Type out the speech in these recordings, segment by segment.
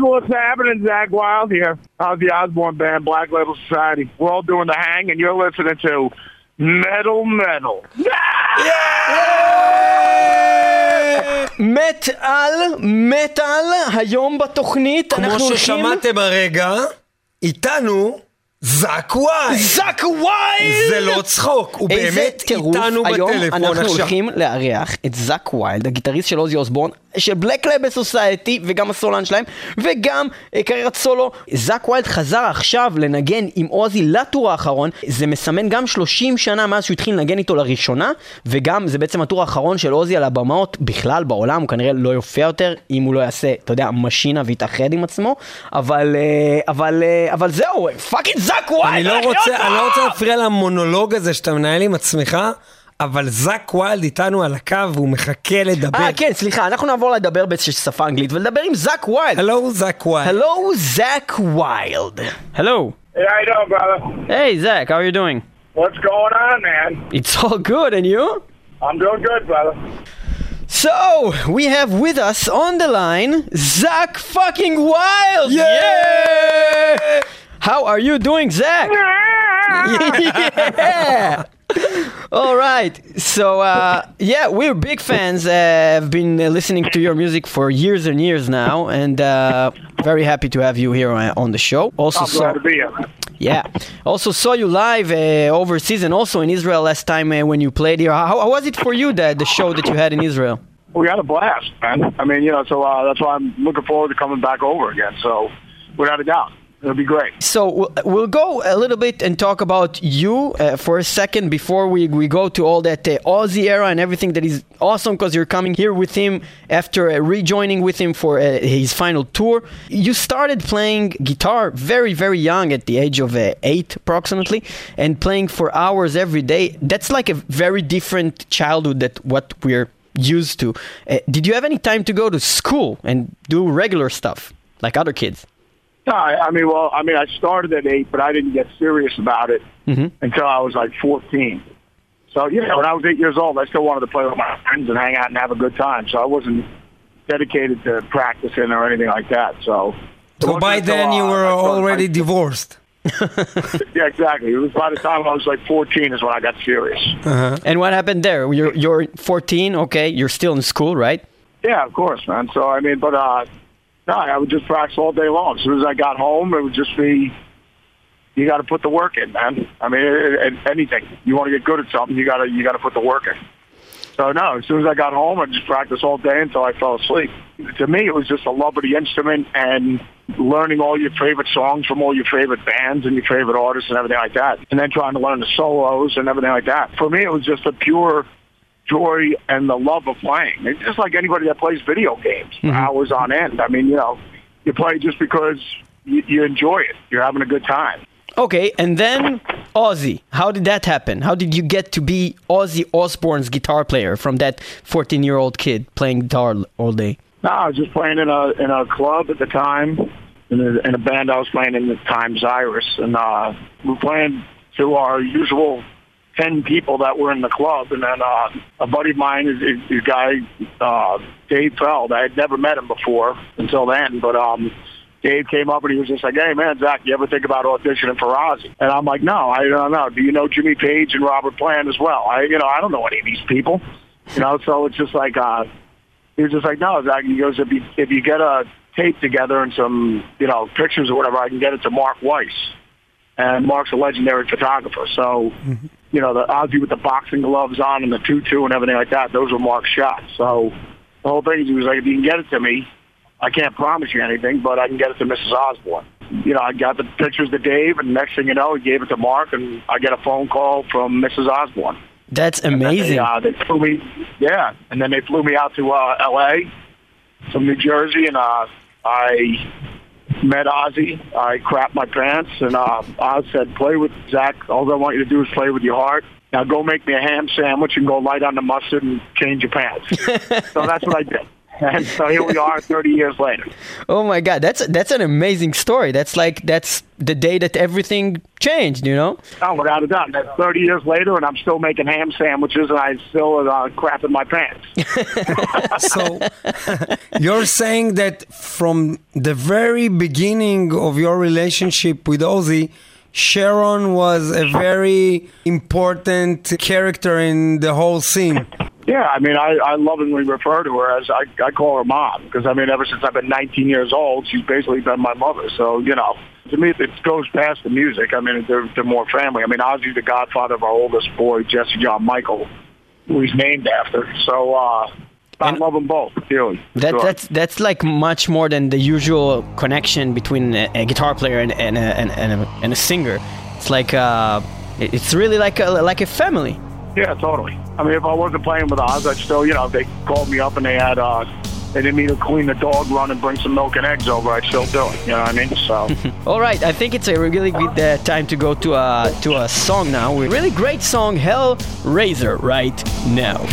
what's happening? Zach Wild here. How's the Osborne Band, Black Label Society? We're all doing the hang, and you're listening to Metal Metal. מת על מטאל, היום בתוכנית כמו אנחנו הולכים... ששמעתם הרגע, איתנו זאק וואי. זאק ויילד! זה לא צחוק, הוא איזה באמת טירוף, איתנו היום בטלפון אנחנו עכשיו. הולכים לארח את זאק ויילד, הגיטריסט של עוזי אוסבורן, של בלק לבל סוסייטי, וגם הסולן שלהם, וגם אה, קריירת סולו. זאק ויילד חזר עכשיו לנגן עם עוזי לטור האחרון, זה מסמן גם 30 שנה מאז שהוא התחיל לנגן איתו לראשונה, וגם זה בעצם הטור האחרון של עוזי על הבמות בכלל בעולם, הוא כנראה לא יופיע יותר, אם הוא לא יעשה, אתה יודע, משינה ויתאחד עם עצמו, אבל, אה, אבל, אה, אבל זהו, פאקינג זאק ויילד! אני לא רוצה, אני לא! רוצה להפריע למונולוג הזה שאתה מנהל עם עצמך, אבל זאק ויילד איתנו על הקו והוא מחכה לדבר. אה, כן, סליחה, אנחנו נעבור לדבר בשפה אנגלית ולדבר עם זאק ויילד. הלו זאק ויילד. Hello, Zach Wild. Hello. Hey, how you doing, brother? Hey, Zach, how are you doing? What's going on, man? It's all good, and you? I'm doing good, brother. So, we have with us on the line Zach fucking Wild. Yeah! How are you doing, Zach? yeah. All right. So, uh, yeah, we're big fans. Uh, have been uh, listening to your music for years and years now, and uh, very happy to have you here uh, on the show. Also, I'm saw, glad to be here, man. yeah, also saw you live uh, overseas and also in Israel last time uh, when you played here. How, how was it for you that the show that you had in Israel? We had a blast, man. I mean, you know, so uh, that's why I'm looking forward to coming back over again. So, without a doubt, it'll be great. So we'll, go a little bit and talk about you uh, for a second before we, we go to all that uh, Ozzy era and everything that is awesome because you're coming here with him after uh, rejoining with him for uh, his final tour. You started playing guitar very, very young at the age of uh, eight approximately and playing for hours every day. That's like a very different childhood that what we're used to. Uh, did you have any time to go to school and do regular stuff like other kids? No, I, I mean, well, I mean, I started at eight, but I didn't get serious about it until I was like 14. So, you know, when I was eight years old, I still wanted to play with my friends and hang out and have a good time. So I wasn't dedicated to practicing or anything like that. So, So by then you uh, were I already high- divorced. Yeah, exactly. It was by the time I was like 14 is when I got serious. Uh-huh. And what happened there? You're, you're 14, okay, you're still in school, right? Yeah, of course, man. So I mean, but uh, no, I would just practice all day long. As soon as I got home, it would just be, you got to put the work in, man. I mean, it, it, anything you want to get good at something, you gotta you gotta put the work in. So no, as soon as I got home, I'd just practice all day until I fell asleep. To me, it was just a love of the instrument and learning all your favorite songs from all your favorite bands and your favorite artists and everything like that. And then trying to learn the solos and everything like that. For me, it was just a pure joy and the love of playing. It's just like anybody that plays video games for hours on end. I mean, you know, you play just because you, you enjoy it. You're having a good time. Okay, and then Ozzy. How did that happen? How did you get to be Ozzy Osbourne's guitar player from that 14 year old kid playing guitar all day? No, I was just playing in a in a club at the time, in a, in a band I was playing in the time, Zyris, and uh, we were playing to our usual ten people that were in the club, and then uh, a buddy of mine, is is- is guy uh, Dave Feld. I had never met him before until then, but um. Dave came up and he was just like, "Hey man, Zakk, you ever think about auditioning for Ozzy?" And I'm like, "No, I don't know. Do you know Jimmy Page and Robert Plant as well? I, you know, I don't know any of these people, you know." So it's just like, uh, he was just like, no, Zakk. He goes, if you if you get a tape together and some you know pictures or whatever, I can get it to Mark Weiss, and Mark's a legendary photographer. So, you know, the Ozzy with the boxing gloves on and the tutu and everything like that, those were Mark's shots. So the whole thing is, he was like, if you can get it to me, I can't promise you anything, but I can get it to Mrs. Osbourne. You know, I got the pictures to Dave, and next thing you know, he gave it to Mark, and I get a phone call from Mrs. Osbourne. That's amazing. They, uh, they flew me, yeah, and then they flew me out to uh, L.A. from New Jersey, and uh, I met Ozzy. I crapped my pants, and uh, Oz said, "Play with Zakk. All I want you to do is play with your heart. Now go make me a ham sandwich and go light on the mustard and change your pants." so that's what I did. And so here we are 30 years later. Oh my God, that's that's an amazing story. That's like that's the day that everything changed, you know? Oh, without a doubt. That's 30 years later, and I'm still making ham sandwiches, and I still uh, crap in my pants. So you're saying that from the very beginning of your relationship with Ozzy, Sharon was a very important character in the whole scene. Yeah, I mean, I, I lovingly refer to her as I, I call her mom because I mean, ever since I've been 19 years old, she's basically been my mother. So you know, to me, it goes past the music. I mean, they're, they're more family. I mean, Ozzy's the godfather of our oldest boy, Jesse John Michael, who he's named after. So uh, I And- love them both dearly. That Sure. that's that's like much more than the usual connection between a, a guitar player and and a, and, and, a, and a singer. It's like uh, it's really like a like a family. Yeah, totally. I mean, if I wasn't playing with Oz, I'd still, you know, if they called me up and they had, uh, they didn't need to clean the dog run and bring some milk and eggs over, I'd still do it. You know what I mean? So. All right, I think it's a really good uh, time to go to a to a song now. A really great song, Hell Razor, right now.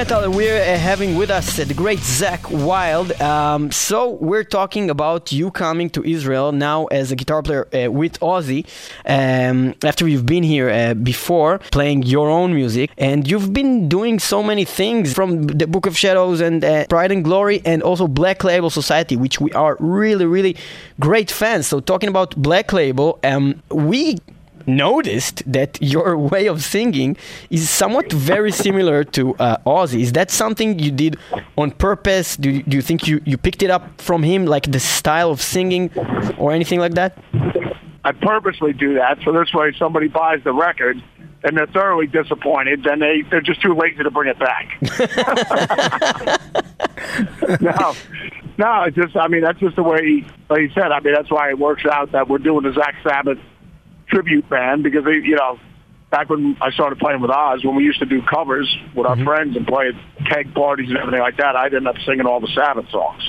Metal. We're uh, having with us the great Zakk Wylde. Um, so we're talking about you coming to Israel now as a guitar player uh, with Ozzy. Um, after you've been here uh, before playing your own music, and you've been doing so many things from the Book of Shadows and uh, Pride and Glory, and also Black Label Society, which we are really, really great fans. So talking about Black Label, um, we noticed that your way of singing is somewhat very similar to uh, Ozzy. Is that something you did on purpose? Do you, do you think you, you picked it up from him, like the style of singing or anything like that? I purposely do that so this way somebody buys the record and they're thoroughly disappointed, then they they're just too lazy to bring it back. no, no, it's just I mean that's just the way, like you said. I mean that's why it works out that we're doing the Zakk Sabbath tribute band because they, you know, back when I started playing with Oz, when we used to do covers with our friends and play at keg parties and everything like that, I'd end up singing all the Sabbath songs.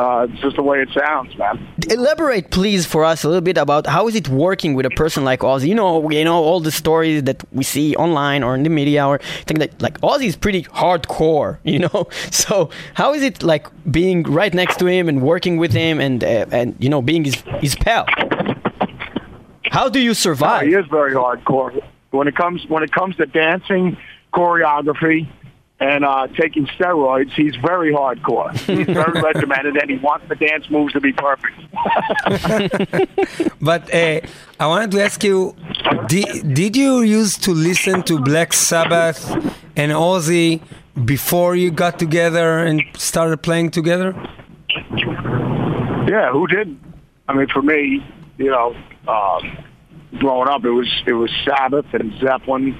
Uh, it's just the way it sounds, man. Elaborate, please, for us a little bit about how is it working with a person like Ozzy. You know, you know all the stories that we see online or in the media, or think that like Ozzy is pretty hardcore. You know, so how is it like being right next to him and working with him and uh, and you know being his his pal? How do you survive? he is very hardcore when it comes when it comes to dancing, choreography, and uh, taking steroids. He's very hardcore. He's very regimented, and he wants the dance moves to be perfect. But uh, I wanted to ask you, did, did you used to listen to Black Sabbath and Ozzy before you got together and started playing together? Yeah, who didn't? I mean, for me, you know, uh, growing up, it was it was Sabbath and Zeppelin,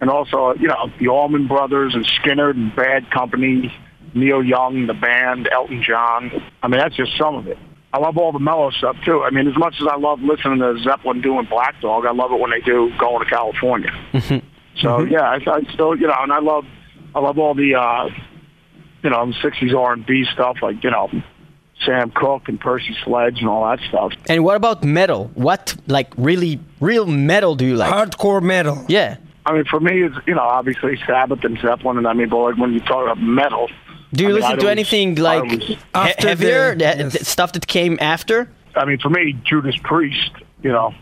and also you know the Allman Brothers and Skynyrd and Bad Company, Neil Young, the band, Elton John. I mean, that's just some of it. I love all the mellow stuff too. I mean, as much as I love listening to Zeppelin doing Black Dog, I love it when they do Going to California. So yeah, I, I still you know, and I love I love all the uh, you know '60s R&B stuff like you know Sam Cooke and Percy Sledge and all that stuff. And what about metal? What like really real metal do you like? Hardcore metal. yeah. I mean, for me, it's you know obviously Sabbath and Zeppelin, and I mean, boy, when you talk about metal, Do you I mean, listen I to don't- anything like was- he- After heavier, the- yes. that stuff that came after? I mean, for me, Judas Priest, you know,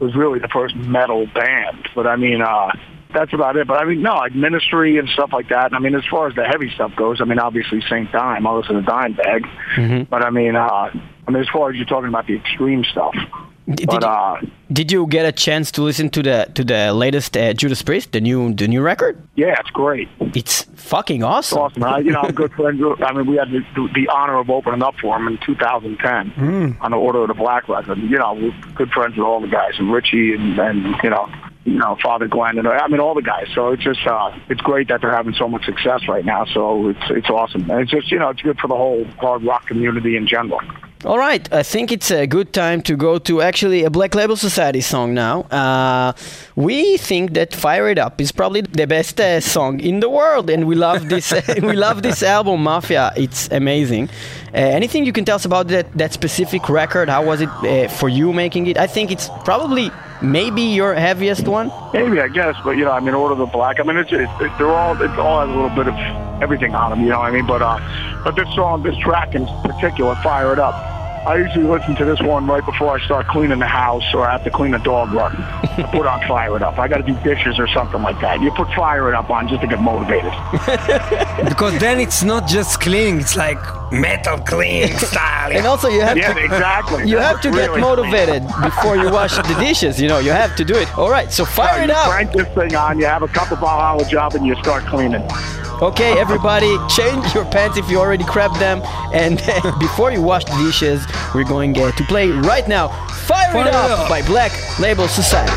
was really the first metal band. But I mean, uh, that's about it. But I mean, no, like Ministry and stuff like that. And I mean, as far as the heavy stuff goes, I mean, obviously Saint Dime. I listen to Dimebag. But I mean, uh, I mean, as far as you're talking about the extreme stuff, Did, but did, uh, did you get a chance to listen to the to the latest uh, Judas Priest, the new the new record? yeah, it's great. It's fucking awesome. It's awesome. I, you know, I'm good friends. I mean, we had the, the honor of opening up for him in 2010 on the Order of the Black record. You know, we're good friends with all the guys, and Richie, and, and you know, you know, Father Glenn, and I mean, all the guys. So it's just, uh, it's great that they're having so much success right now. So it's it's awesome, and it's just, you know, it's good for the whole hard rock community in general. All right, I think it's a good time to go to actually a Black Label Society song now. Uh, we think that "Fire It Up" is probably the best uh, song in the world, and we love this. we love this album, Mafia. It's amazing. Uh, anything you can tell us about that that specific record? How was it uh, for you making it? I think it's probably maybe your heaviest one. Maybe I guess, but you know, I mean, Order of the Black. I mean, it's, it's it, they're all it all has a little bit of everything on them. You know what I mean? But uh, but this song, this track in particular, "Fire It Up." I usually listen to this one right before I start cleaning the house or I have to clean the dog run. I put on "Fire It Up." I got to do dishes or something like that. You put "Fire It Up" on just to get motivated. Because then it's not just cleaning, it's like metal cleaning style. And also, you have Yeah, to. exactly. You have to get Really. motivated before you wash the dishes. You know, you have to do it. All right, so fire You it up. crank this thing on. You have a cup of Valhalla Java, and you start cleaning. Okay, everybody, change your pants if you already crapped them. And before you wash the dishes, we're going uh, to play right now Fire, Fire It It Up Up. by Black Label Society.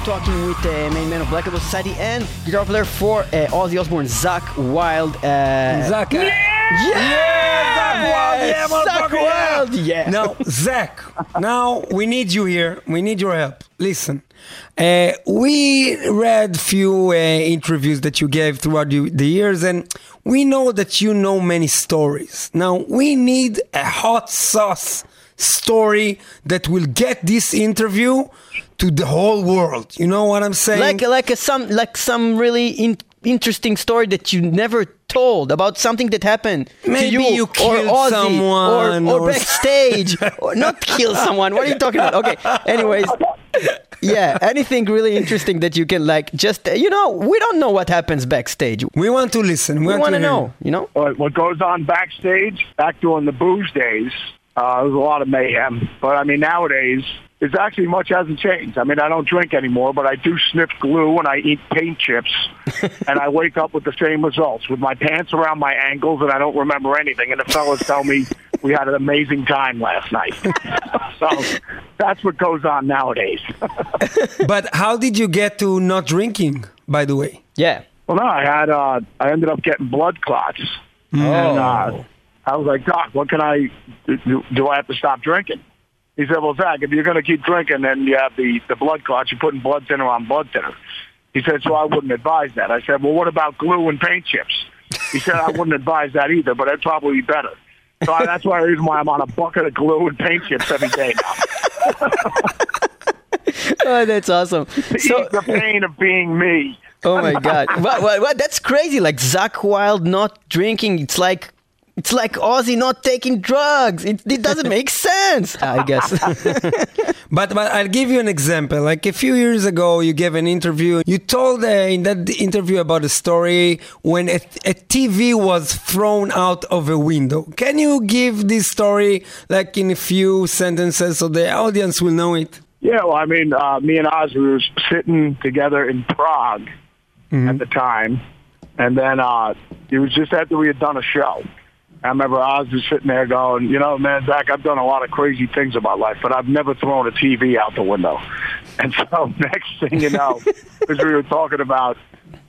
We're talking with the uh, main man of Black Label Society and guitar player for uh, Ozzy Osbourne, Zakk Wylde. Uh, Zakk. yeah! Zakk Wylde, yeah, Zakk motherfucker, yeah. Wylde, yeah. Now, Zakk, now we need you here. We need your help. Listen, uh, we read few uh, interviews that you gave throughout the years, and we know that you know many stories. Now, we need a hot sauce story that will get this interview to the whole world. You know what I'm saying? like like a, some like some really in, interesting story that you never told about something that happened Maybe to you, you or killed Ozzy someone or, or, or- backstage or not kill someone what are you talking about okay anyways yeah anything really interesting that you can like just you know we don't know what happens backstage we want to listen. We, we want, want to hear know you know what, what goes on backstage back during the booze days. Uh, there's a lot of mayhem, but I mean nowadays it's actually much hasn't changed. I mean I don't drink anymore, but I do sniff glue and I eat paint chips, and I wake up with the same results with my pants around my ankles and I don't remember anything. And the fellas tell me we had an amazing time last night. so that's what goes on nowadays. But how did you get to not drinking, by the way? yeah Well, no, I had uh, I ended up getting blood clots, and uh, I was like, Doc, what can I do? Do I have to stop drinking? He said, Well, Zakk, if you're going to keep drinking then you have the the blood clots, you're putting blood thinner on blood thinner. He said, So I wouldn't advise that. I said, Well, what about glue and paint chips? He said, I wouldn't advise that either, but it'd probably be better. So I, that's why the reason why I'm on a bucket of glue and paint chips every day now. oh that's awesome so the pain of being me. Oh my god! what, what, what? That's crazy. Like Zakk Wylde not drinking. It's like it's like Ozzy not taking drugs. It, it doesn't make sense. I guess. But, but I'll give you an example. Like a few years ago, you gave an interview. You told uh, in that interview about a story when a, a TV was thrown out of a window. Can you give this story like in a few sentences so the audience will know it? Yeah, well, I mean, uh, me and Oz, we were sitting together in Prague at the time, and then uh, it was just after we had done a show. I remember Oz was sitting there going, you know, man, Zakk, I've done a lot of crazy things in my life, but I've never thrown a TV out the window. And so next thing you know, as we were talking about,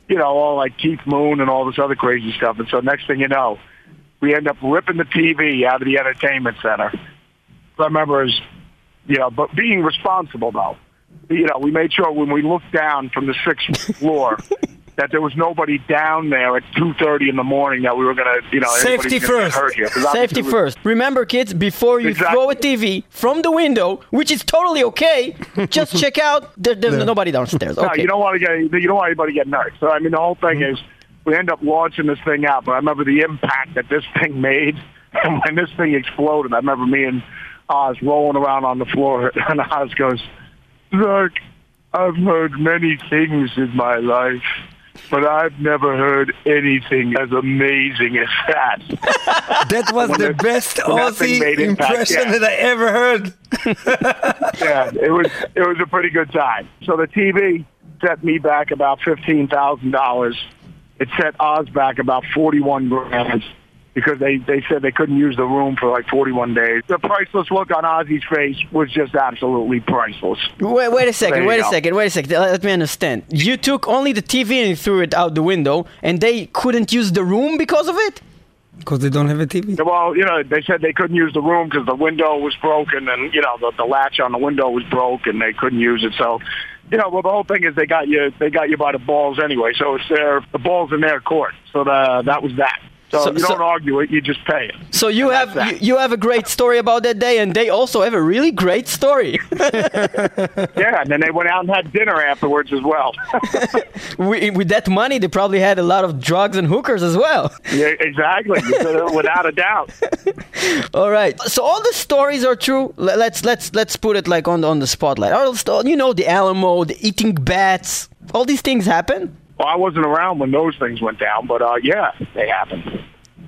you know, all like Keith Moon and all this other crazy stuff. And so next thing you know, we end up ripping the TV out of the entertainment center. So I remember as you know, but being responsible though. You know, we made sure when we looked down from the sixth floor that there was nobody down there at 2.30 in the morning that we were going to, you know, Safety everybody's gonna get first. hurt here. 'Cause Safety we- first. Remember, kids, before you Exactly. throw a TV from the window, which is totally okay, just check out. There, there's nobody downstairs. No, Okay. you don't want to get you don't want anybody getting hurt. So I mean, the whole thing Mm-hmm. is we end up launching this thing out. But I remember the impact that this thing made, and when this thing exploded, I remember me and Oz rolling around on the floor, and Oz goes, "Look, I've heard many things in my life." But I've never heard anything as amazing as that. That was When the best Ozzy impression yeah. that I ever heard. yeah, it was it was a pretty good time. So the TV set me back about fifteen thousand dollars. It set Oz back about forty one grand because they they said they couldn't use the room for like forty one days. The priceless look on Ozzy's face was just absolutely priceless. Wait, wait a second. There you Wait a go. second. Wait a second. Let me understand. You took only the TV and threw it out the window, and they couldn't use the room because of it. Because they don't have a TV. Well, you know, they said they couldn't use the room because the window was broken, and you know the, the latch on the window was broke, and they couldn't use it. So, you know, well, the whole thing is they got you they got you by the balls anyway. So it's their the balls in their court. So the, that was that. So, So- you so- don't argue it; you just pay it. So you have you, you have a great story about that day, and they also have a really great story. Yeah, and then they went out and had dinner afterwards as well. with, with that money, they probably had a lot of drugs and hookers as well. yeah, exactly, without a doubt. All right. So all the stories are true. Let- Let's let's let's put it like on on the spotlight. All you know, the Alamo, the eating bats. All these things happen. Well, I wasn't around when those things went down, but uh, yeah, they happened.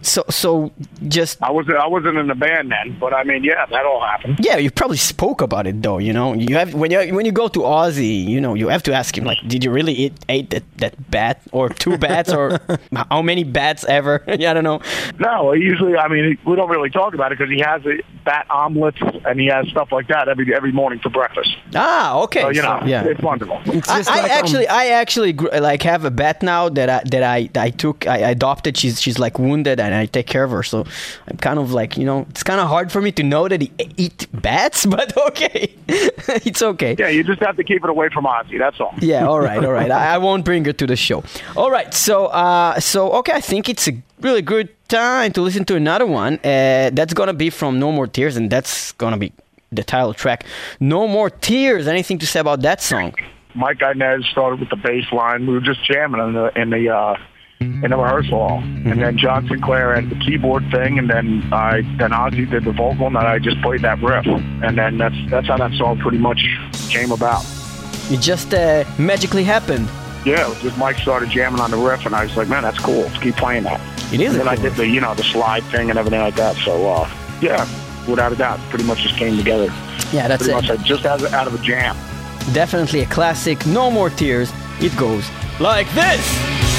So so just I wasn't I wasn't in the band then, but I mean, yeah, that all happened. yeah, you probably spoke about it though. You know, you have when you when you go to Ozzy, you know, you have to ask him like, did you really eat ate that that bat or two bats or how many bats ever? yeah, I don't know. No, usually, I mean, we don't really talk about it because he has a bat omelets and he has stuff like that every every morning for breakfast. Ah, okay. So you know, yeah. it's wonderful. It's I, just I like, um, actually, I actually like have a bat now that I that I I took, I adopted. She's she's like wounded, and I take care of her. So I'm kind of like, you know, it's kind of hard for me to know that he eat bats, but okay, it's okay. Yeah, you just have to keep it away from Ozzy. That's all. Yeah, all right, all right. I, I won't bring her to the show. All right, so uh, so okay, I think it's a really good time to listen to another one. Uh, that's gonna be from No More Tears, and that's gonna be the title track. No More Tears. Anything to say about that song? Mike Inez started with the bass line. We were just jamming in the in the uh, in the rehearsal hall, and then John Sinclair had the keyboard thing, and then I then Ozzy did the vocal, and then I just played that riff, and then that's that's how that song pretty much came about. It just uh, magically happened. Yeah, just Mike started jamming on the riff, and I was like, man, that's cool. Let's keep playing that. It is. And then I did the you know the slide thing and everything like that. So uh, yeah, without a doubt, pretty much just came together. Yeah, that's Pretty much it. like just out of, out of a jam. Definitely a classic. No more tears. It goes like this.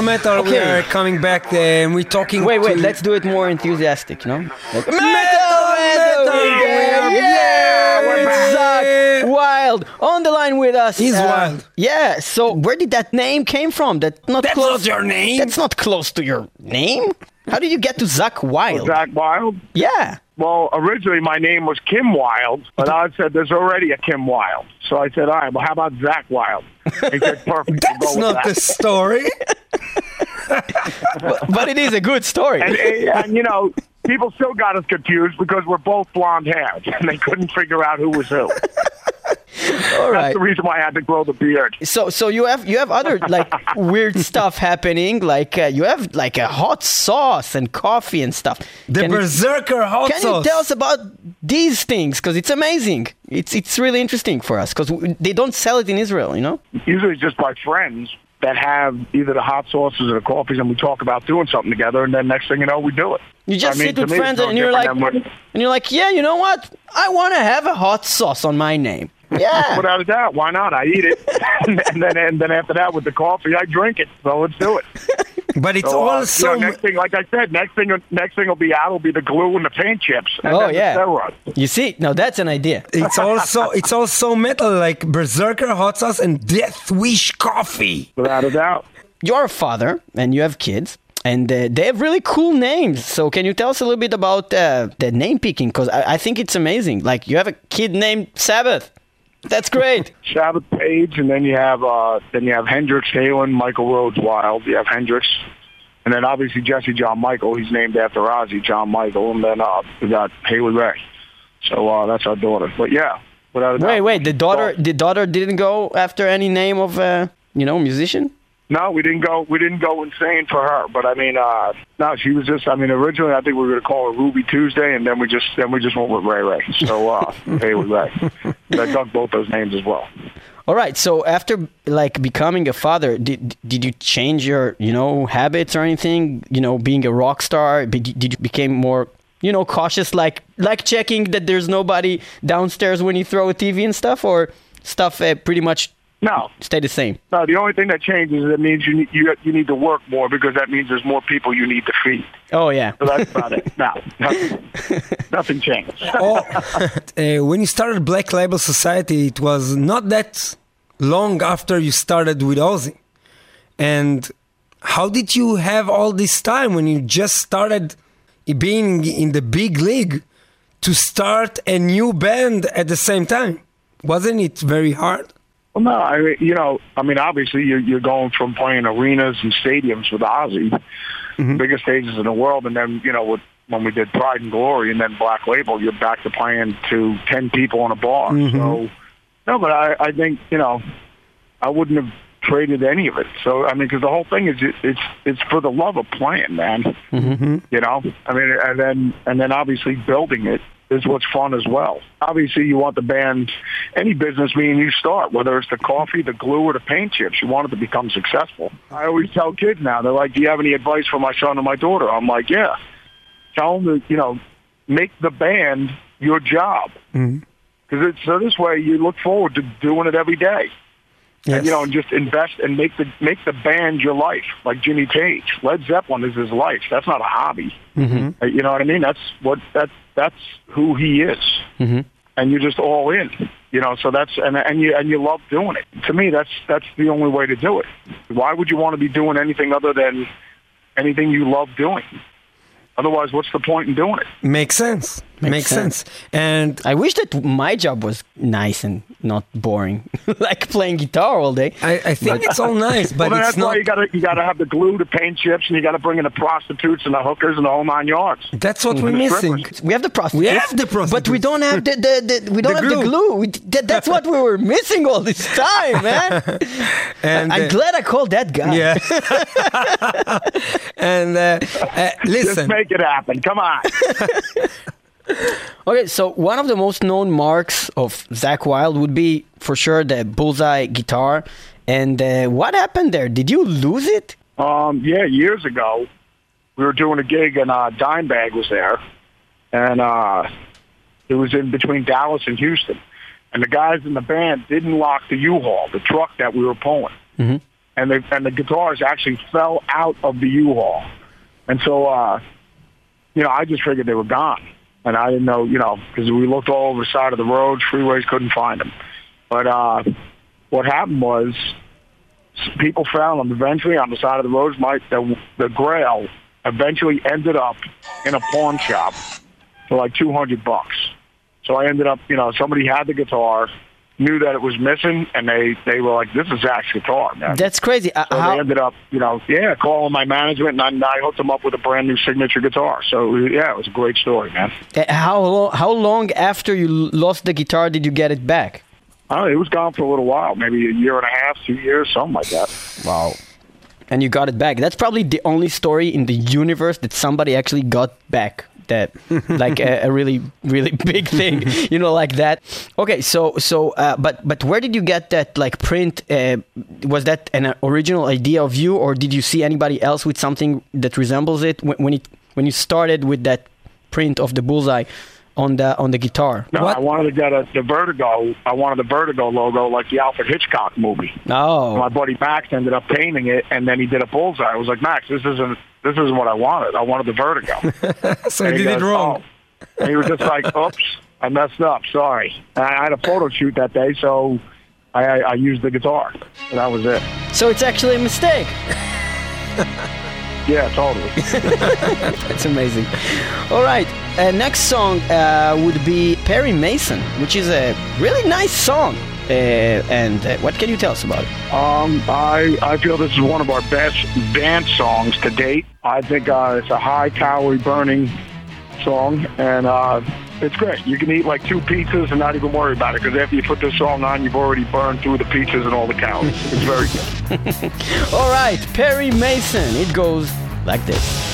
Metal Metal, We are coming back uh, and we're talking. Wait, wait, to- let's do it more enthusiastic, you know? Like, Metal, metal, yeah, yeah, yeah, we're back. Zakk Wylde on the line with us. He's Uh, wild. Yeah, so where did that name came from? That not That's close. not your name. That's not close to your name. How did you get to Zakk Wylde? Zakk Wylde. Yeah. Well, originally my name was Kim Wilde, but I said there's already a Kim Wilde. So I said, all right, well, how about Zakk Wylde? He said, perfect. we'll That's go with not that. the story. but, but it is a good story. And, and, you know, people still got us confused because we're both blonde haired, and they couldn't figure out who was who. All That's the reason why I had to grow the beard. So so you have you have other like weird stuff happening. Like uh, you have like a hot sauce and coffee and stuff. The Can you- Berserker hot Can sauce. Can you tell us about these things? Because it's amazing. It's it's really interesting for us because they don't sell it in Israel. You know. Usually just by friends that have either the hot sauces or the coffees, and we talk about doing something together, and then next thing you know, we do it. You just I mean, sit with me, friends no and you're like, different than what- and you're like, yeah, you know what? I want to have a hot sauce on my name. Yeah. Without a doubt, why not? I eat it, and then and then after that with the coffee, I drink it. So let's do it. but it's So, uh, also you know, next thing, like I said, next thing next thing will be out will be the glue and the paint chips. And Oh, yeah. you see, now that's an idea. it's also it's also metal like Berserker hot sauce and Death Wish coffee. Without a doubt. You're a father and you have kids. And uh, they have really cool names. So, can you tell us a little bit about uh, the name picking? Because I, I think it's amazing. Like, you have a kid named Sabbath. That's great. Sabbath Page, and then you have uh, then you have Hendrix Halen, Michael Rhoads Wylde. You have Hendrix, and then obviously Jesse John Michael. He's named after Ozzy John Michael, and then uh, we got Haley Ray. So uh, that's our daughter. But yeah, without a doubt. wait, wait. The daughter, the daughter didn't go after any name of, uh, you know, musician. No, we didn't go. We didn't go insane for her. But I mean, uh, no, she was just. I mean, originally I think we were going to call her Ruby Tuesday, and then we just then we just went with Ray Ray. So uh, Haley Ray. But I dug both those names as well. All right. So after like becoming a father, did did you change your you know habits or anything? You know, being a rock star, did you became more you know cautious, like like checking that there's nobody downstairs when you throw a TV and stuff, or stuff uh, pretty much No, stay the same? No, the only thing that changes is it means you need, you you need to work more because that means there's more people you need to feed. Oh yeah. So that's about it. No, nothing, nothing changed. Oh, uh, when you started Black Label Society, it was not that long after you started with Ozzy. And how did you have all this time when you just started being in the big league to start a new band at the same time? Wasn't it very hard? Well, no, I mean, you know, I mean, obviously you're, you're going from playing arenas and stadiums with Ozzy, biggest stages in the world, and then you know, with, when we did Pride and Glory and then Black Label, you're back to playing to ten people in a bar. So, no, but I, I think you know, I wouldn't have traded any of it. So, I mean, because the whole thing is it, it's it's for the love of playing, man. Mm-hmm. You know, I mean, and then and then obviously building it is what's fun as well. Obviously, you want the band, any business meeting you start, whether it's the coffee, the glue, or the paint chips, you want it to become successful. I always tell kids now, they're like, "Do you have any advice for my son or my daughter?" I'm like, "Yeah." Tell them to, you know, make the band your job. Because it's so this way you look forward to doing it every day. And, you know, and just invest and make the make the band your life, like Jimmy Page. Led Zeppelin is his life. That's not a hobby. Uh, You know what I mean? That's what that that's who he is. Mm-hmm. And you're just all in. You know, so that's and and you and you love doing it. To me, that's that's the only way to do it. Why would you want to be doing anything other than anything you love doing? Otherwise, what's the point in doing it? Makes sense. Makes, sense. sense. And I wish that my job was nice and not boring, like playing guitar all day. I, I think it's all nice, but well, it's that's not. why you got to you got to have the glue, to paint chips, and you got to bring in the prostitutes and the hookers and the whole nine yards. That's what we're missing. strippers. We have the prostitutes. We have the prostitutes, but we don't have the, the, the we don't The have the glue. glue. We, that, that's what we were missing all this time, man. And, I'm uh, glad I called that guy. Yeah. and uh, uh, Just listen, make it happen. Come on. Okay, so one of the most known marks of Zakk Wylde would be for sure the bullseye guitar. And uh, what happened there? Did you lose it? Um, yeah, years ago, we were doing a gig and uh, Dimebag was there, and uh, it was in between Dallas and Houston. And the guys in the band didn't lock the U-Haul, the truck that we were pulling. and they and the guitars actually fell out of the U-Haul, and so uh, you know I just figured they were gone, and I didn't know you know because we looked all over the side of the road, freeways, couldn't find them, but uh, what happened was people found them eventually on the side of the roads. My the, the Grail eventually ended up in a pawn shop for like two hundred bucks. So I ended up, you know, somebody had the guitar, knew that it was missing, and they they were like, "This is Zakk's guitar, man." That's crazy. Uh, so how, they ended up, you know, yeah, calling my management, and I, I hooked them up with a brand new signature guitar. So yeah, it was a great story, man. uh, how lo- how long after you lost the guitar did you get it back? Oh, it was gone for a little while, maybe a year and a half, two years, something like that. Wow. And you got it back. That's probably the only story in the universe that somebody actually got back. That like a, a really really big thing, you know, like that. Okay, so so uh, but but where did you get that like print? Uh, was that an original idea of you, or did you see anybody else with something that resembles it when, when it when you started with that print of the bullseye on the on the guitar? No, What? I wanted to get a, the Vertigo. I wanted the Vertigo logo, like the Alfred Hitchcock movie. Oh, my buddy Max ended up painting it, and then he did a bullseye. I was like, Max, this isn't this isn't what I wanted. I wanted the Vertigo. So And he did it goes, wrong. "Oh." And he was just like, "Oops, I messed up. Sorry." And I had a photo shoot that day, so I, I, I used the guitar, and that was it. so it's actually a mistake. Yeah, totally. It's amazing. All right, uh, next song uh, would be Perry Mason, which is a really nice song. Uh, and uh, what can you tell us about it? um, I I feel this is one of our best dance songs to date. I think uh, it's a high calorie burning song, and uh, it's great. You can eat like two pizzas and not even worry about it because after you put this song on, you've already burned through the pizzas and all the calories. It's very good. All right, Perry Mason. It goes like this.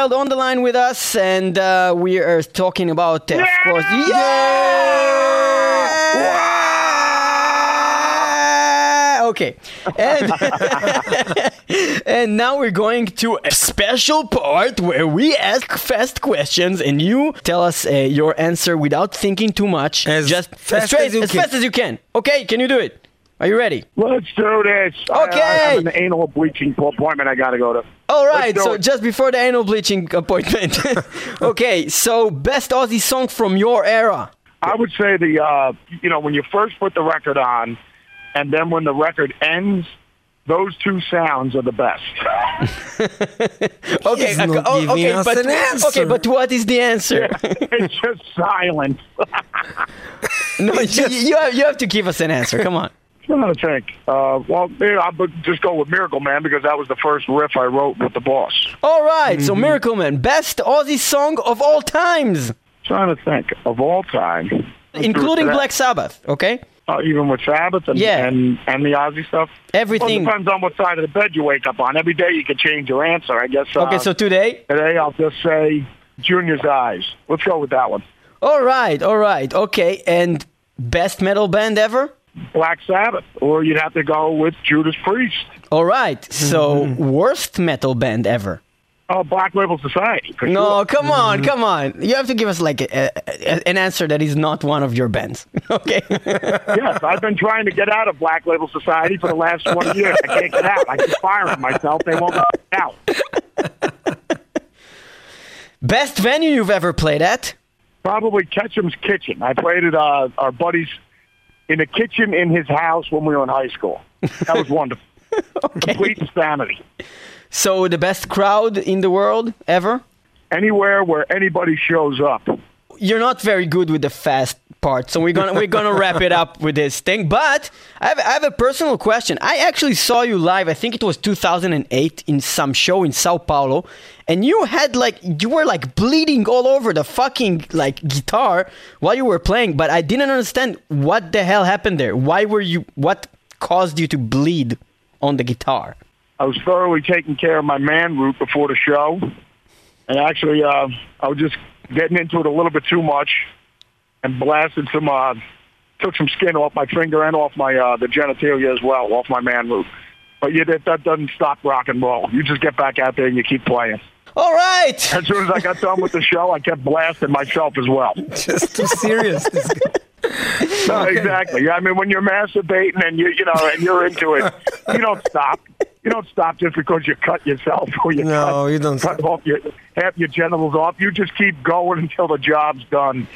Zakk Wylde on the line with us, and uh, we are talking about, uh, of course, yeah. Okay, and and now we're going to a special part where we ask fast questions, and you tell us uh, your answer without thinking too much, As just fast straight, as you can. fast as you can. Okay, can you do it? Are you ready? Let's do this. I- Okay. I, have an anal bleaching appointment I got to go to. All right, so it. just before the anal bleaching appointment. okay, so best Ozzy song from your era. I would say the, uh, you know, when you first put the record on, and then when the record ends, those two sounds are the best. Okay, He's uh, oh, okay, us but an answer. okay, but what is the answer? it's just silence. no, you, you, have, you have to give us an answer. Come on. I'm trying to think. Uh, well, I would just go with Miracle Man because that was the first riff I wrote with the boss. All right, so Mm-hmm. Miracle Man, best Ozzy song of all times, trying to think of all time, Let's do it including. Black Sabbath. Okay, Uh, even with Sabbath and, Yeah. and and the Ozzy stuff. Everything- Well, it depends on what side of the bed you wake up on. Every day you can change your answer. I guess. Uh, okay, so today. today I'll just say Junior's Eyes. Let's go with that one. All right, all right, okay, and best metal band ever. Black Sabbath, or you'd have to go with Judas Priest. All right, so Mm-hmm. worst metal band ever. Oh, Black Label Society. No, sure. come on, come on. You have to give us like a, a- an answer that is not one of your bands. Okay. yes, I've been trying to get out of Black Label Society for the last 20 years. I can't get out. I keep firing myself. They won't let me out. Best venue you've ever played at? Probably Ketchum's Kitchen. I played at uh, our buddy's in the kitchen in his house when we were in high school. That was wonderful. Complete insanity. So the best crowd in the world ever? Anywhere where anybody shows up. You're not very good with the fast part, so we're gonna we're gonna wrap it up with this thing. But I have, I have a personal question. I actually saw you live. I think it was 2008 in some show in Sao Paulo, and you had like you were like bleeding all over the fucking like guitar while you were playing. But I didn't understand what the hell happened there. Why were you? What caused you to bleed on the guitar? I was thoroughly taking care of my man root before the show. And actually, uh, I was just getting into it a little bit too much and blasted some, uh, took some skin off my finger and off my, uh, the genitalia as well, off my man root. But yeah, that, that doesn't stop rock and roll. You just get back out there and you keep playing. All right. As soon as I got done with the show, I kept blasting myself as well. Just too serious. No, exactly. I mean, when you're masturbating and you, you know, and you're into it, you don't stop. You don't stop just because you cut yourself or you No, cut, you don't cut stop. off your half your genitals off. You just keep going until the job's done.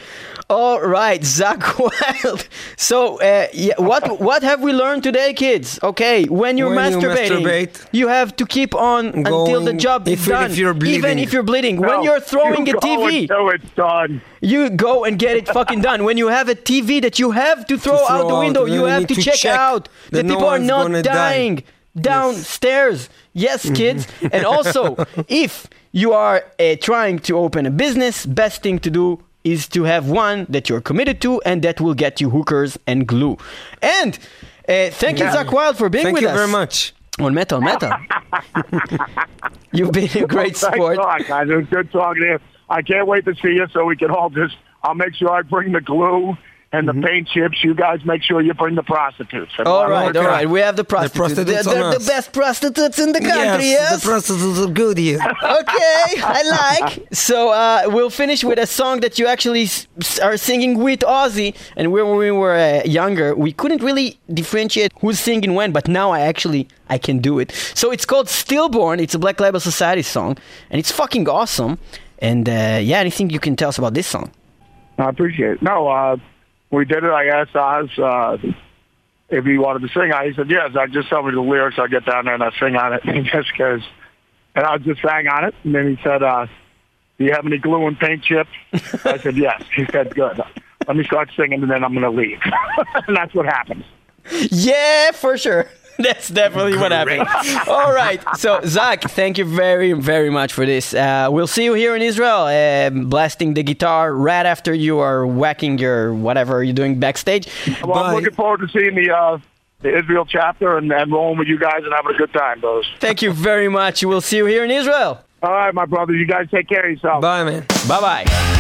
All right, Zakk Wylde. So, uh, yeah, what what have we learned today, kids? Okay, when you're When you masturbating, masturbate, you have to keep on until the job is if- done. if you're even if you're bleeding. when you're throwing you a TV, until it's done. you go and get it fucking done. When you have a TV that you have to throw, throw out the window, then you you have to, to check, check out that that no people are not gonna die. Downstairs. Yes, kids. and also, if you are uh, trying to open a business, best thing to do is to have one that you're committed to and that will get you hookers and glue. And uh, thank you, Zakk Wylde, for being Thank with you us very much. on Metal Metal. You've been a great Thanks sport. guys. It was good talking to you. I can't wait to see you so we can all just. I'll make sure I bring the glue and the paint chips. You guys make sure you bring the prostitutes. And All we'll right, work out. right. We have the prostitutes. prostitutes they're they're the best prostitutes in the country, yes? the prostitutes are good here. okay, I like. So uh, we'll finish with a song that you actually s- s- are singing with Ozzy. And when we were uh, younger, we couldn't really differentiate who's singing when, but now I actually I can do it. So it's called Stillborn. It's a Black Label Society song, and it's fucking awesome. And uh, yeah, anything you can tell us about this song? I appreciate it. No, uh, we did it. I asked Oz uh, if he wanted to sing on it. He said, yes. I just tell me the lyrics. I'll get down there and I'll sing on it. And just goes, and I just sang on it. And then he said, uh, do you have any glue and paint chips? I said, yes. He said, good. Let me start singing and then I'm going to leave. and that's what happens. Yeah, for sure. That's definitely Great. what happened. All right. So, Zakk, thank you very, very much for this. Uh, we'll see you here in Israel, uh, blasting the guitar right after you are whacking your whatever you're doing backstage. Well, Bye. I'm looking forward to seeing the. Uh, the Israel chapter and, and rolling with you guys and having a good time, those. Thank you very much. We'll see you here in Israel. All right, my brother. You guys take care of yourself. Bye, man. Bye bye.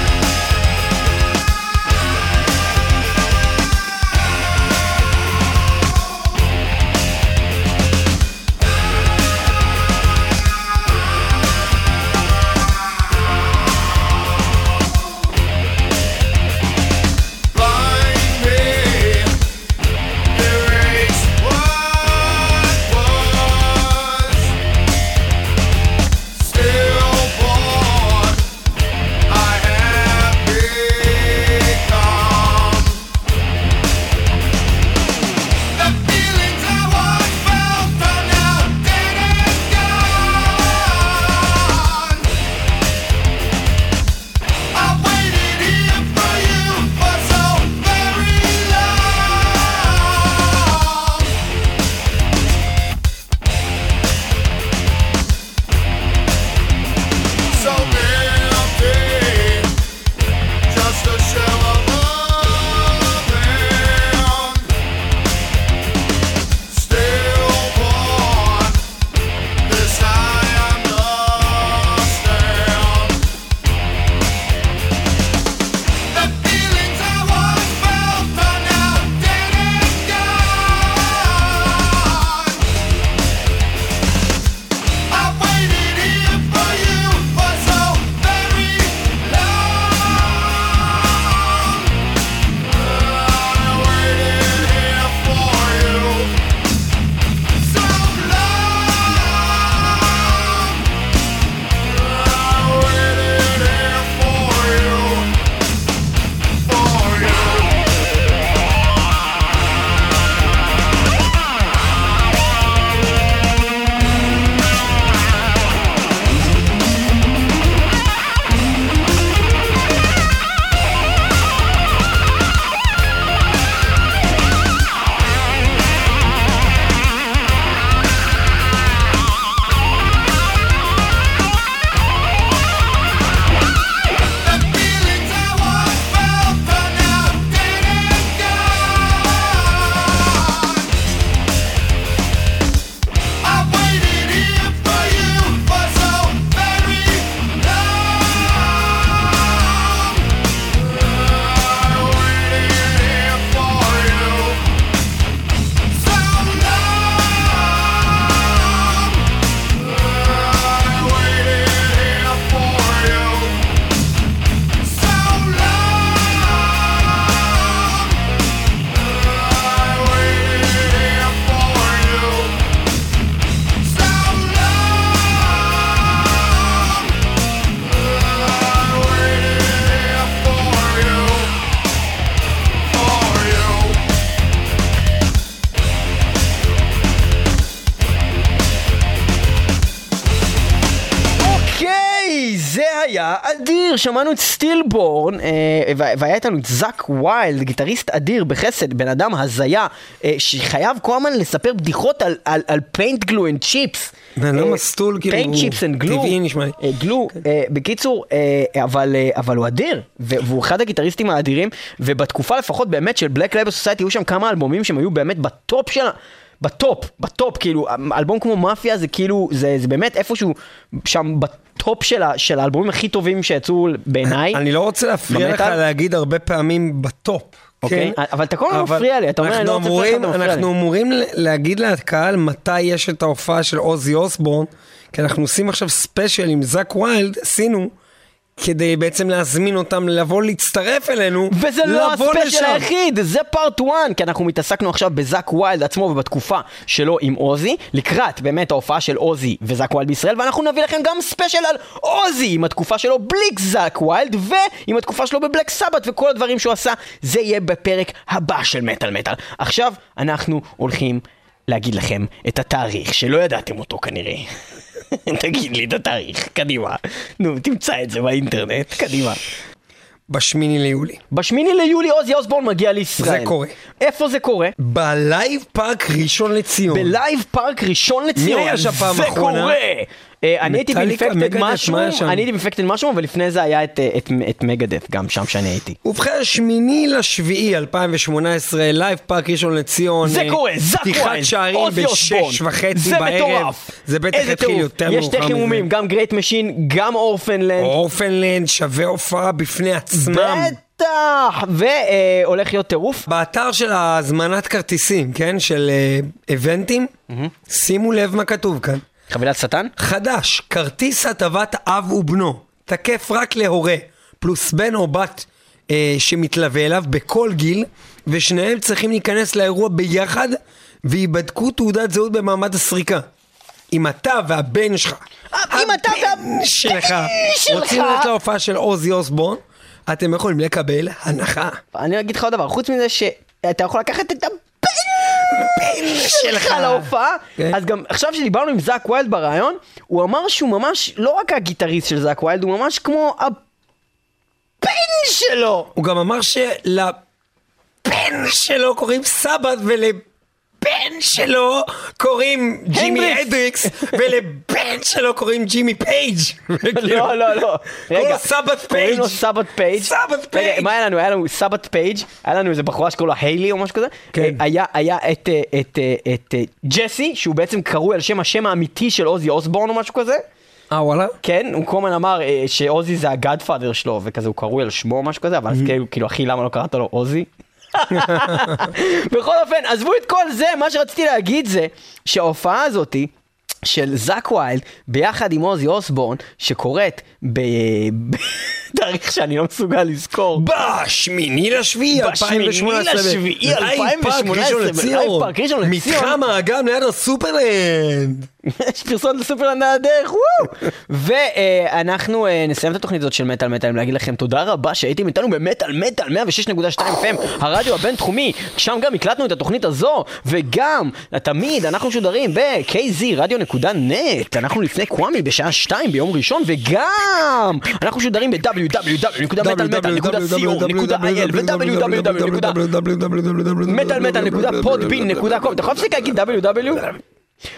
אדיר, שמענו את סטילבורן, אה, והיה איתנו את זאק ויילד, גיטריסט אדיר בחסד, בן אדם הזיה, אה, שחייב כל הזמן לספר בדיחות על, פיינט גלו אנד צ'יפס. בן אדם מסטול, כאילו, פיינט צ'יפס אנד גלו. טבעי נשמע לי. גלו, אה, בקיצור, אה, אבל, הוא אדיר, והוא אחד הגיטריסטים האדירים, ובתקופה לפחות באמת של בלק לייבר סוסייטי, היו שם כמה אלבומים שהם היו באמת בטופ של... בטופ, בטופ, כאילו, אלבום כמו מאפיה זה כאילו, זה, זה באמת איפשהו שם בטופ של, ה, של האלבומים הכי טובים שיצאו בעיניי. אני לא רוצה להפריע לך? להגיד הרבה פעמים בטופ. אוקיי? כן? אבל אתה כל הזמן מפריע לי, אתה אומר, אני לא אנחנו רוצה להפריע לך, אמורים- אתה מפריע אנחנו לי. אמורים ל- להגיד לקהל מתי יש את ההופעה של עוזי אוסבורן, כי אנחנו עושים עכשיו ספיישל עם זאק ויילד, עשינו, כדי בעצם להזמין אותם לבוא להצטרף אלינו, וזה לא הספיישל לשם. היחיד, זה פארט 1, כי אנחנו מתעסקנו עכשיו בזאק ויילד עצמו ובתקופה שלו עם עוזי, לקראת באמת ההופעה של עוזי וזאק ויילד בישראל, ואנחנו נביא לכם גם ספיישל על עוזי עם התקופה שלו בלי זאק ויילד, ועם התקופה שלו בבלק סבת וכל הדברים שהוא עשה, זה יהיה בפרק הבא של מטאל מטאל. עכשיו אנחנו הולכים להגיד לכם את התאריך, שלא ידעתם אותו כנראה. תגיד לי את התאריך, קדימה. נו, תמצא את זה באינטרנט, קדימה. בשמיני ליולי. בשמיני ליולי עוזי אוסבורן מגיע לישראל. זה קורה. איפה זה קורה? בלייב פארק ראשון לציון. בלייב פארק ראשון לציון. היה שם פעם זה אחרונה? קורה. אה, אני הייתי באינפקטד משהו? אני הייתי באינפקטד משהו, אבל לפני זה היה את, אה, את, מגדף גם שם שאני הייתי. ובכן, שמיני לשביעי 2018, לייב פארק ראשון לציון. זה אה, קורה, זאק פתיחת ווילד, שערים. בשש וחצי זה בערב. מטורף. זה בטח איזה יתחיל טירוף. יותר יש שתי מאוחר חימומים, מזה. גם גרייט משין, גם אורפנלנד. אורפנלנד שווה הופעה בפני עצמם. בטח! והולך להיות טירוף. באתר של הזמנת כרטיסים, כן? של איבנטים, שימו לב מה כתוב כאן. חבילת שטן? חדש, כרטיס הטבת אב ובנו, תקף רק להורה, פלוס בן או בת אה, שמתלווה אליו בכל גיל, ושניהם צריכים להיכנס לאירוע ביחד, ויבדקו תעודת זהות במעמד הסריקה. אם אתה והבן שלך, אה, אם אתה הבן והבן שלך, שלך. רוצים ללכת להופעה של עוזי אוסבורן, אתם יכולים לקבל הנחה. אני אגיד לך עוד דבר, חוץ מזה שאתה יכול לקחת את הבן שלך. להופעה, כן. אז גם עכשיו שדיברנו עם זאק ויילד בריאיון, הוא אמר שהוא ממש לא רק הגיטריסט של זאק ויילד, הוא ממש כמו הבן שלו. הוא גם אמר שלבן שלו קוראים סבת ולבן שלו קוראים ג'ימי. הדריקס ולבן שלו קוראים ג'ימי פייג'. לא, לא, לא. רגע, לו סבת קוראים פייג'. לו סבת פייג'. סבת פייג'. מה היה לנו? היה לנו סבת פייג', היה לנו איזה בחורה שקוראים לה היילי או משהו כזה. כן. אה, היה- את, אה, אה, ג'סי, שהוא בעצם קרוי על שם השם האמיתי של עוזי אוסבורן או משהו כזה. אה וואלה? כן, הוא כל הזמן אמר שעוזי זה הגאדפאדר שלו, וכזה הוא קרוי על שמו או משהו כזה, אבל אז כאילו, כאילו, אחי, למה לא קראת לו עוזי? בכל אופן, עזבו את כל זה, מה שרציתי להגיד זה שההופעה הזאתי... של זאק ויילד ביחד עם עוזי אוסבורן שקורית בתאריך שאני לא מסוגל לזכור. בשמיני לשביעי בשמיני 2018. לשביעי לייב פארק 2018, ראשון בלייב לציון. פארק ראשון לציון. מתחם האגם ליד הסופרלנד. יש פרסומת לסופרלנד על הדרך, וואו! ואנחנו אה, נסיים את התוכנית הזאת של מטאל מטאל להגיד לכם תודה רבה שהייתם איתנו במטאל מטאל 106.2 FM, הרדיו הבינתחומי, שם גם הקלטנו את התוכנית הזו, וגם, תמיד, אנחנו משודרים ב-KZ רדיו.נט, אנחנו לפני קוואמי בשעה 2 ביום ראשון, וגם, אנחנו משודרים ו-www.מטאלמטאל.podbean.com אתה יכול להפסיק להגיד www?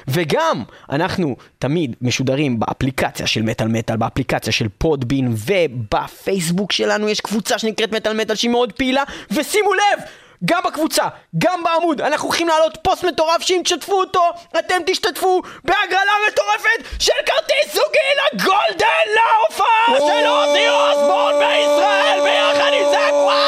וגם אנחנו תמיד משודרים באפליקציה של מטאל מטאל, באפליקציה של פודבין ובפייסבוק שלנו יש קבוצה שנקראת מטאל מטאל שהיא מאוד פעילה ושימו לב! גם בקבוצה, גם בעמוד, אנחנו הולכים להעלות פוסט מטורף שאם תשתפו אותו, אתם תשתתפו בהגרלה מטורפת של כרטיס זוגי לגולדן להופעה של עוזי אוסבורן בישראל ביחד עם זאק וואי!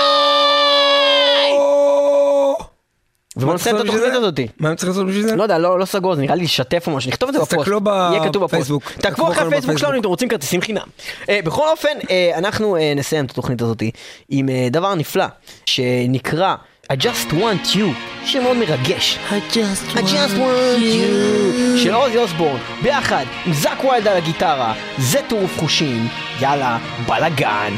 ובואו נסיים את התוכנית הזאתי. מה הם צריכים לעשות בשביל זה? לא יודע, לא, לא סגור, זה נראה לי לשתף או משהו, נכתוב את זה בפוסט. תסתכלו יהיה כתוב בפוסט. בפייסבוק. תעקבו אחרי הפייסבוק שלנו בפייסבוק. אם אתם רוצים כרטיסים חינם. אה, בכל אופן, אה, אנחנו אה, נסיים את התוכנית הזאת עם אה, דבר נפלא, שנקרא I just want you, שיר מאוד מרגש. I just want you, של עוזי אוסבורן, ביחד עם זאק ויילד על הגיטרה, זה טירוף חושים, יאללה, בלאגן.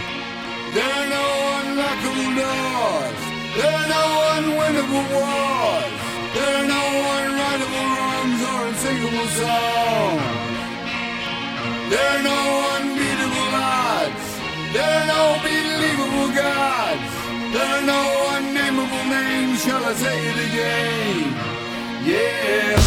There are no unlockable doors. There are no unwinnable wars. There are no unrightable wrongs or unsinkable songs. There are no unbeatable odds. There are no believable gods. There are no unnameable names. Shall I say it again? Yeah.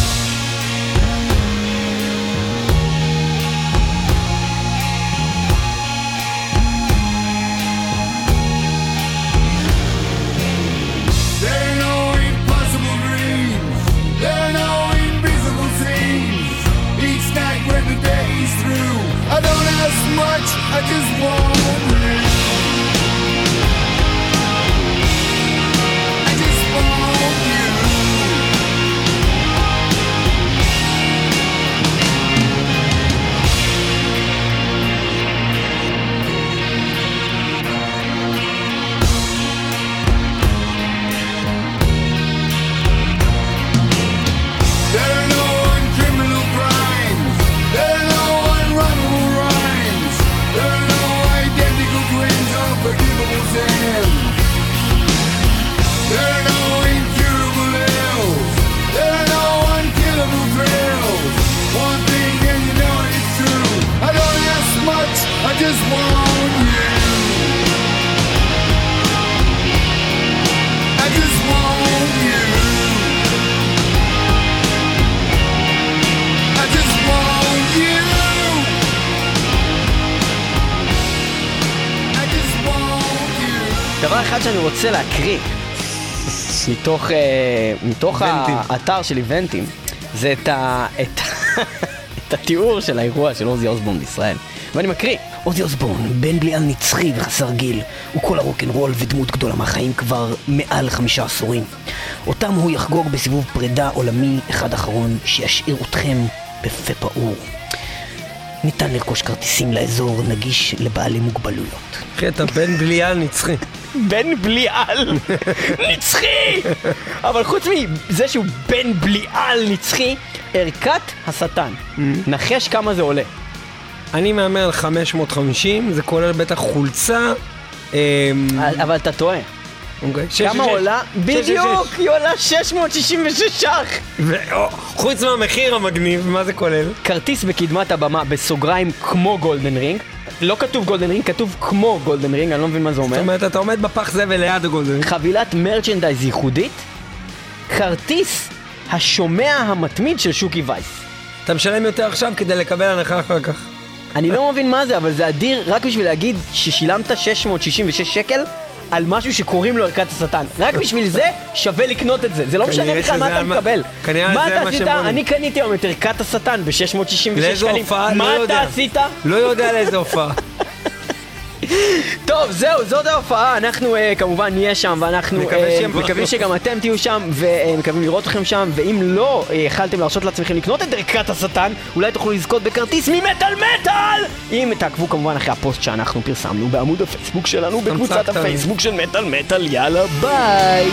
Through, I don't ask much. I just want מתוך, אה, מתוך. האתר של איבנטים, זה את, ה, את, את התיאור של האירוע של עוזי אוסבורן בישראל. ואני מקריא. עוזי אוסבורן, בן בליעל נצחי וחסר גיל, הוא כל הרוקנרול ודמות גדולה מהחיים כבר מעל חמישה עשורים. אותם הוא יחגוג בסיבוב פרידה עולמי אחד אחרון שישאיר אתכם בפה פעור. ניתן לרכוש כרטיסים לאזור נגיש לבעלי מוגבלויות. אחי, אתה בן בליעל נצחי. בן בליעל נצחי! אבל חוץ מזה שהוא בן בליעל נצחי, ערכת השטן. נחש כמה זה עולה. אני מהמר על 550, זה כולל בטח חולצה. אמ, אבל אתה טועה. אוקיי, כמה עולה? בדיוק. היא עולה 666 ש"ח! חוץ מהמחיר המגניב, מה זה כולל? כרטיס בקדמת הבמה, בסוגריים כמו גולדן רינג. לא כתוב גולדן רינג, כתוב כמו גולדן רינג, אני לא מבין מה זה אומר. זאת אומרת, אתה עומד בפח זבל ליד הגולדן. חבילת מרצ'נדייז ייחודית, כרטיס השומע המתמיד של שוקי וייס. אתה משלם יותר עכשיו כדי לקבל הנחה אחר כך. אני לא מבין מה זה, אבל זה אדיר רק בשביל להגיד ששילמת 666 שקל על משהו שקוראים לו ערכת השטן. רק בשביל זה שווה לקנות את זה. זה לא משנה בכלל מה אתה מה- מקבל. כנראה מה אתה מה עשית? אני קניתי היום את ערכת השטן ב-666 לאיזו שקלים. הופעה? לא מה אתה. עשית? לא יודע לאיזה הופעה. טוב, זהו, זאת ההופעה, אנחנו uh, כמובן נהיה שם, ואנחנו שהם- מקווים שגם אתם תהיו שם, ומקווים לראות אתכם שם, ואם לא אה, יכלתם להרשות לעצמכם לקנות את ערכת השטן, אולי תוכלו לזכות בכרטיס ממטאל מטאל! אם תעקבו כמובן אחרי הפוסט שאנחנו פרסמנו בעמוד הפייסבוק שלנו, בקבוצת. הפייסבוק של מטאל מטאל, יאללה ביי!